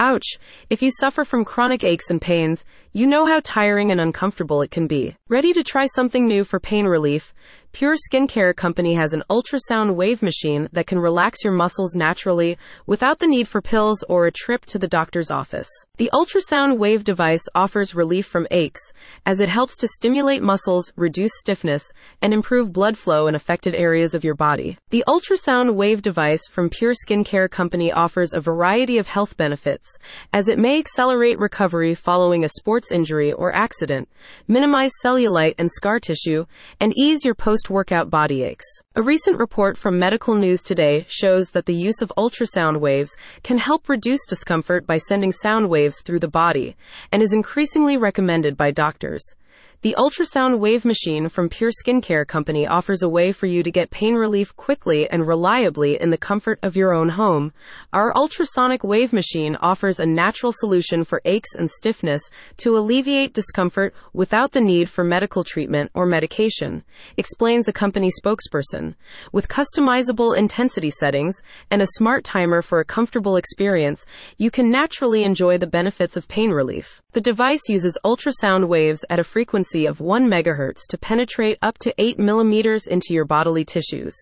Ouch! If you suffer from chronic aches and pains, you know how tiring and uncomfortable it can be. Ready to try something new for pain relief? Pure Skincare Company has an ultrasound wave machine that can relax your muscles naturally without the need for pills or a trip to the doctor's office. The ultrasound wave device offers relief from aches as it helps to stimulate muscles, reduce stiffness, and improve blood flow in affected areas of your body. The ultrasound wave device from Pure Skincare Company offers a variety of health benefits as it may accelerate recovery following a sports injury or accident, minimize cellulite and scar tissue, and ease your post workout body aches. A recent report from Medical News Today shows that the use of ultrasound waves can help reduce discomfort by sending sound waves through the body and is increasingly recommended by doctors. The ultrasound wave machine from Pure Skincare Company offers a way for you to get pain relief quickly and reliably in the comfort of your own home. Our ultrasonic wave machine offers a natural solution for aches and stiffness to alleviate discomfort without the need for medical treatment or medication, explains a company spokesperson. With customizable intensity settings and a smart timer for a comfortable experience, you can naturally enjoy the benefits of pain relief. The device uses ultrasound waves at a frequency frequency of 1 MHz to penetrate up to 8 mm into your bodily tissues.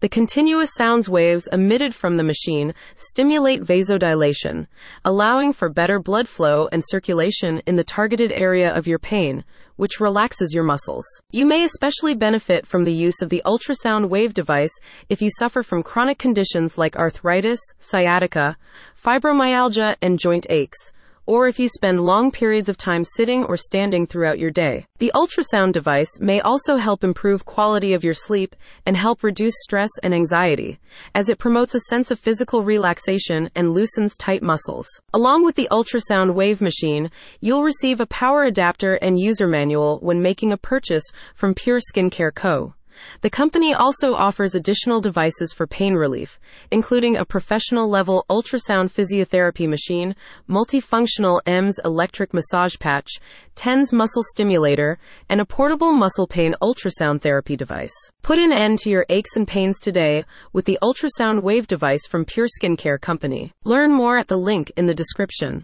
The continuous sounds waves emitted from the machine stimulate vasodilation, allowing for better blood flow and circulation in the targeted area of your pain, which relaxes your muscles. You may especially benefit from the use of the ultrasound wave device if you suffer from chronic conditions like arthritis, sciatica, fibromyalgia, and joint aches or if you spend long periods of time sitting or standing throughout your day. The ultrasound device may also help improve quality of your sleep and help reduce stress and anxiety, as it promotes a sense of physical relaxation and loosens tight muscles. Along with the ultrasound wave machine, you'll receive a power adapter and user manual when making a purchase from Pure Skincare Co. The company also offers additional devices for pain relief, including a professional level ultrasound physiotherapy machine, multifunctional EMS electric massage patch, TENS muscle stimulator, and a portable muscle pain ultrasound therapy device. Put an end to your aches and pains today with the ultrasound wave device from Pure Skincare Company. Learn more at the link in the description.